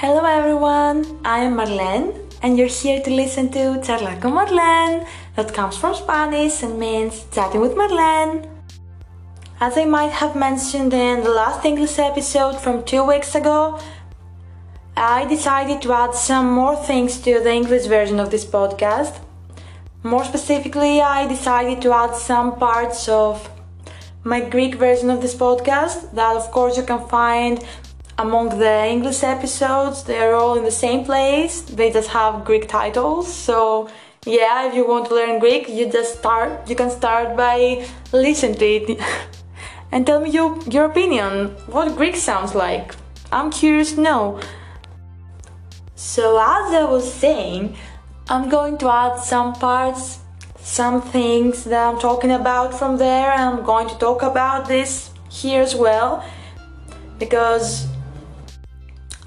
Hello everyone, I am Marlene and you're here to listen to Charla con Marlene that comes from Spanish and means chatting with Marlene. As I might have mentioned in the last English episode from two weeks ago, I decided to add some more things to the English version of this podcast. More specifically, I decided to add some parts of my Greek version of this podcast that, of course, you can find among the English episodes. They're all in the same place, they just have Greek titles. So, yeah, if you want to learn Greek, you just start, you can start by listening to it and tell me your, your opinion. What Greek sounds like? I'm curious to know. So, as I was saying, I'm going to add some parts, some things that I'm talking about from there, I'm going to talk about this here as well because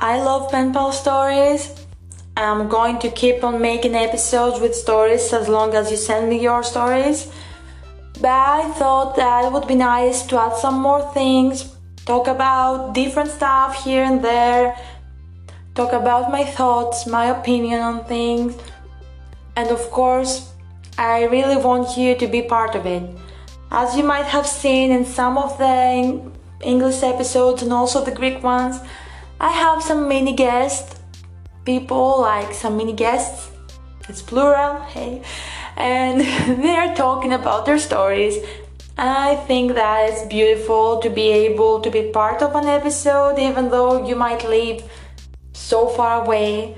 I love pen pal stories. I'm going to keep on making episodes with stories as long as you send me your stories. But I thought that it would be nice to add some more things, talk about different stuff here and there, talk about my thoughts, my opinion on things, and of course, I really want you to be part of it. As you might have seen in some of the English episodes and also the Greek ones, I have some mini guests, people like some mini guests, it's plural, hey, and they're talking about their stories. I think that it's beautiful to be able to be part of an episode, even though you might live so far away.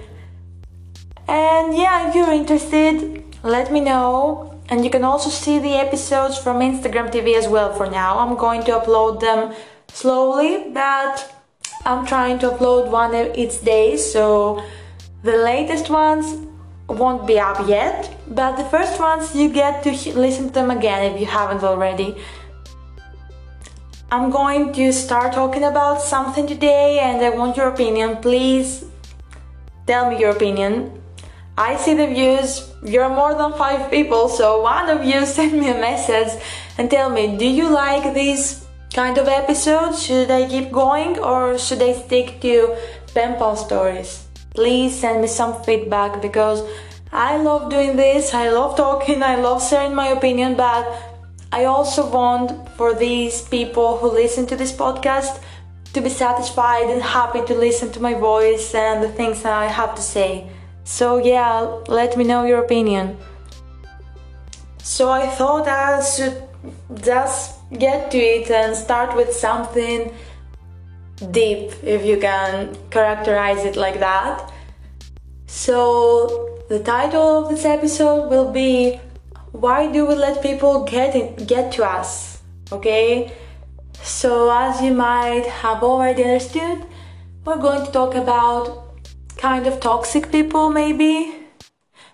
And yeah, if you're interested, let me know. And you can also see the episodes from Instagram TV as well for now. I'm going to upload them slowly, but I'm trying to upload one each day, so the latest ones won't be up yet, but the first ones you get to listen to them again if you haven't already. I'm going to start talking about something today and I want your opinion. Please tell me your opinion. I see the views, you're more than five people, so one of you send me a message and tell me do you like these kind of episodes? Should I keep going or should I stick to pen pal stories? Please send me some feedback because I love doing this, I love talking, I love sharing my opinion, but I also want for these people who listen to this podcast to be satisfied and happy to listen to my voice and the things that I have to say. So, yeah, let me know your opinion. So, I thought I should just get to it and start with something deep, if you can characterize it like that. So, the title of this episode will be Why Do We Let People Get, in, get to Us? Okay? So, as you might have already understood, we're going to talk about kind of toxic people, maybe.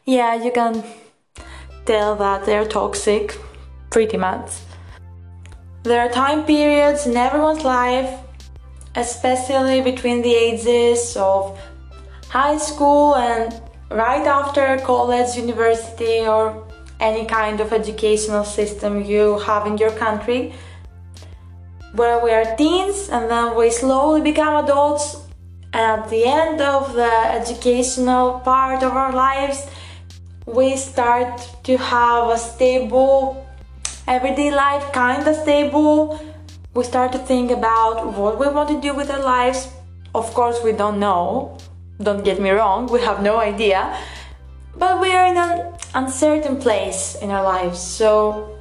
Yeah, you can tell that they're toxic, pretty much. There are time periods in everyone's life, especially between the ages of high school and right after college, university, or any kind of educational system you have in your country, where we are teens and then we slowly become adults. And at the end of the educational part of our lives, we start to have a stable everyday life kind of stable, we start to think about what we want to do with our lives. Of course, we don't know, don't get me wrong, we have no idea, but we are in an uncertain place in our lives. So,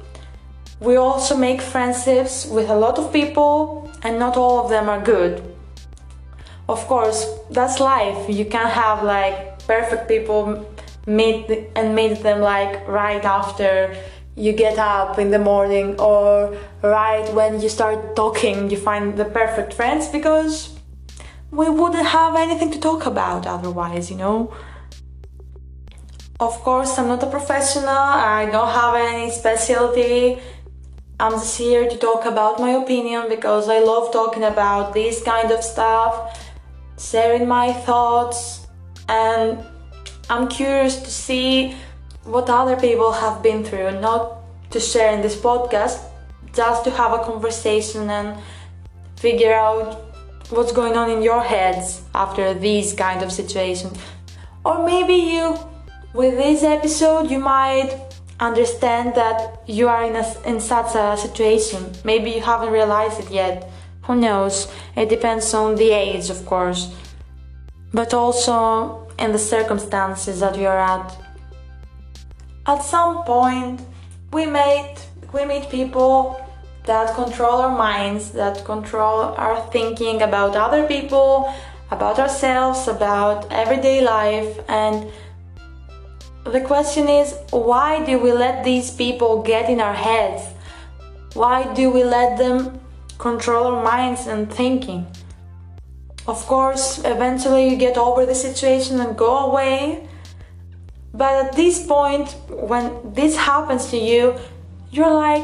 we also make friendships with a lot of people, and not all of them are good. Of course, that's life. You can't have like perfect people meet and meet them like right after you get up in the morning or right when you start talking you find the perfect friends because we wouldn't have anything to talk about otherwise you know? Of course i'm not a professional. I don't have any specialty. I'm just here to talk about my opinion because i love talking about this kind of stuff sharing my thoughts and i'm curious to see what other people have been through, not to share in this podcast, just to have a conversation and figure out what's going on in your heads after these kind of situations. Or maybe you, with this episode, you might understand that you are in, a, in such a situation. Maybe you haven't realized it yet. Who knows? It depends on the age, of course, but also in the circumstances that you're at. At some point, we meet we meet people that control our minds, that control our thinking about other people, about ourselves, about everyday life. And the question is why do we let these people get in our heads? Why do we let them control our minds and thinking? Of course, eventually you get over the situation and go away. But at this point, when this happens to you, you're like,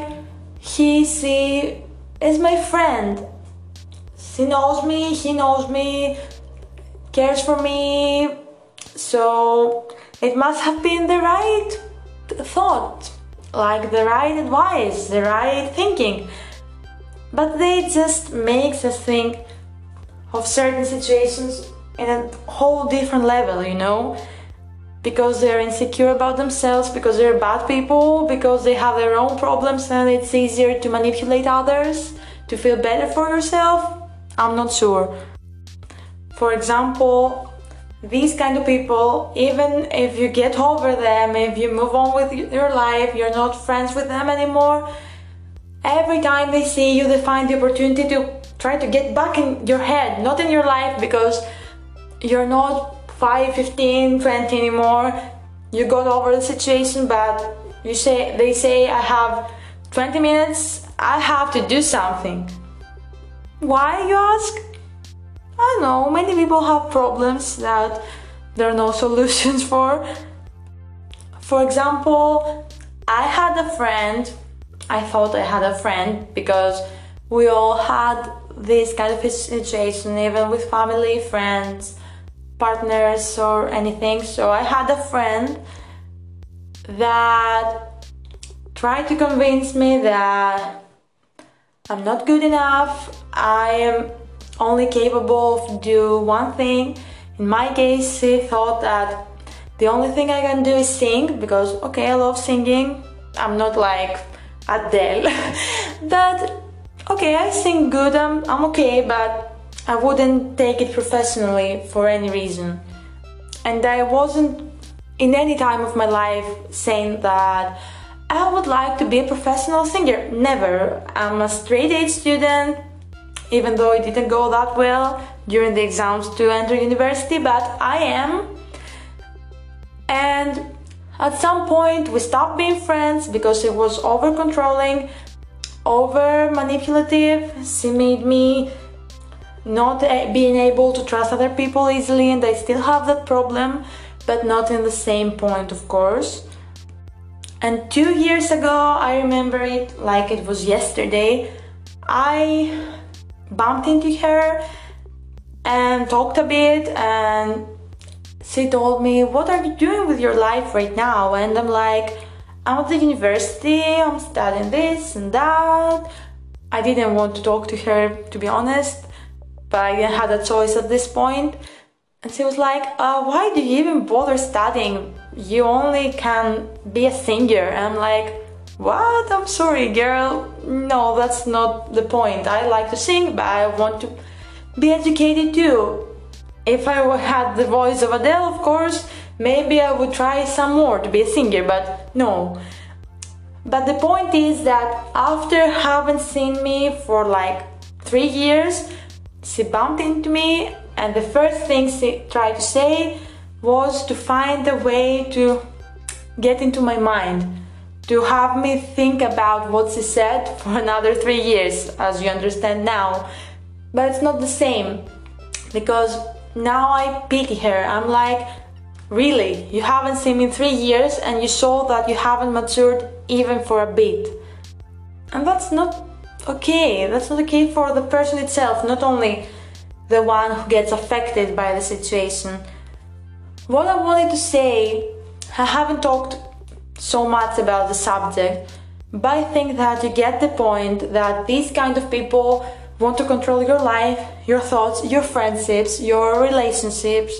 he, she is my friend. She knows me, he knows me, cares for me. So it must have been the right thought, like the right advice, the right thinking. But they just makes us think of certain situations in a whole different level, you know? Because they're insecure about themselves, because they're bad people, because they have their own problems and it's easier to manipulate others to feel better for yourself? I'm not sure. For example, these kind of people, even if you get over them, if you move on with your life, you're not friends with them anymore, every time they see you, they find the opportunity to try to get back in your head, not in your life, because you're not 5, 15, 20 anymore. You got over the situation, but you say they say I have 20 minutes, I have to do something. Why you ask? I don't know, many people have problems that there are no solutions for. For example, I had a friend, I thought I had a friend because we all had this kind of situation, even with family, friends partners or anything. So I had a friend that tried to convince me that I'm not good enough. I am only capable of do one thing. In my case, she thought that the only thing I can do is sing because okay, I love singing. I'm not like Adele, but okay, I sing good. I'm I'm okay, but I wouldn't take it professionally for any reason. And I wasn't in any time of my life saying that I would like to be a professional singer. Never. I'm a straight A student, even though it didn't go that well during the exams to enter university, but I am. And at some point, we stopped being friends because it was over controlling, over manipulative. She made me not eh, being able to trust other people easily, and I still have that problem, but not in the same point, of course. And two years ago, I remember it like it was yesterday. I bumped into her and talked a bit, and she told me, What are you doing with your life right now? And I'm like, I'm at the university, I'm studying this and that. I didn't want to talk to her, to be honest but I didn't have a choice at this point. And she was like, uh, why do you even bother studying? You only can be a singer. And I'm like, what? I'm sorry, girl. No, that's not the point. I like to sing, but I want to be educated too. If I had the voice of Adele, of course, maybe I would try some more to be a singer, but no. But the point is that after having seen me for like three years, she bumped into me, and the first thing she tried to say was to find a way to get into my mind, to have me think about what she said for another three years, as you understand now. But it's not the same because now I pity her. I'm like, really, you haven't seen me in three years and you saw that you haven't matured even for a bit. And that's not okay. That's not okay for the person itself, not only the one who gets affected by the situation. What I wanted to say, I haven't talked so much about the subject, but I think that you get the point that these kind of people want to control your life, your thoughts, your friendships, your relationships.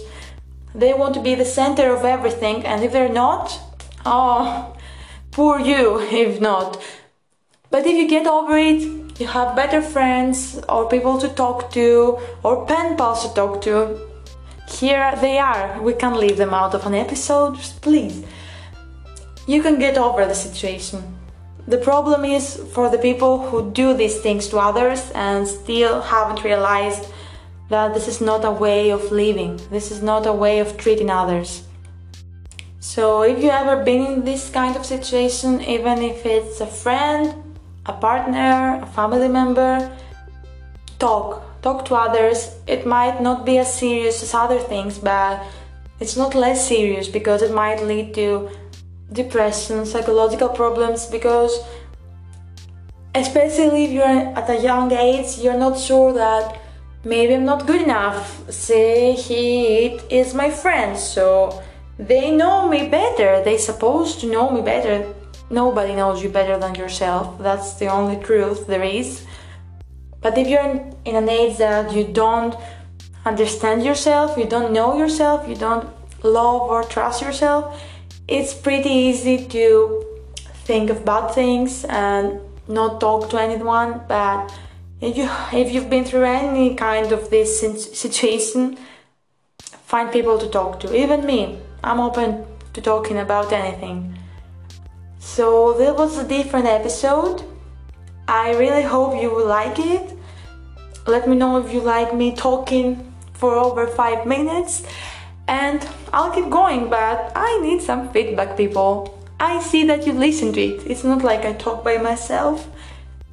They want to be the center of everything, and if they're not, oh, poor you if not. But if you get over it, you have better friends or people to talk to or pen pals to talk to. Here they are. We can leave them out of an episode, please. You can get over the situation. The problem is for the people who do these things to others and still haven't realized that this is not a way of living, this is not a way of treating others. So, if you ever been in this kind of situation, even if it's a friend, a partner, a family member, talk. Talk to others. It might not be as serious as other things, but it's not less serious because it might lead to depression, psychological problems because especially if you're at a young age, you're not sure that maybe I'm not good enough. Say he is my friend, so they know me better. They supposed to know me better. Nobody knows you better than yourself. That's the only truth there is. But if you're in, an age that you don't understand yourself, you don't know yourself, you don't love or trust yourself, it's pretty easy to think of bad things and not talk to anyone but if you if you've been through any kind of this situation find people to talk to even me i'm open to talking about anything so that was a different episode i really hope you will like it let me know if you like me talking for over five minutes and I'll keep going, but I need some feedback, people. I see that you listen to it. It's not like I talk by myself.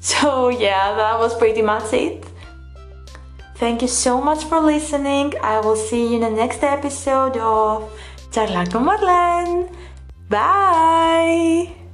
So, yeah, that was pretty much it. Thank you so much for listening. I will see you in the next episode of Charla con Marlen. Bye!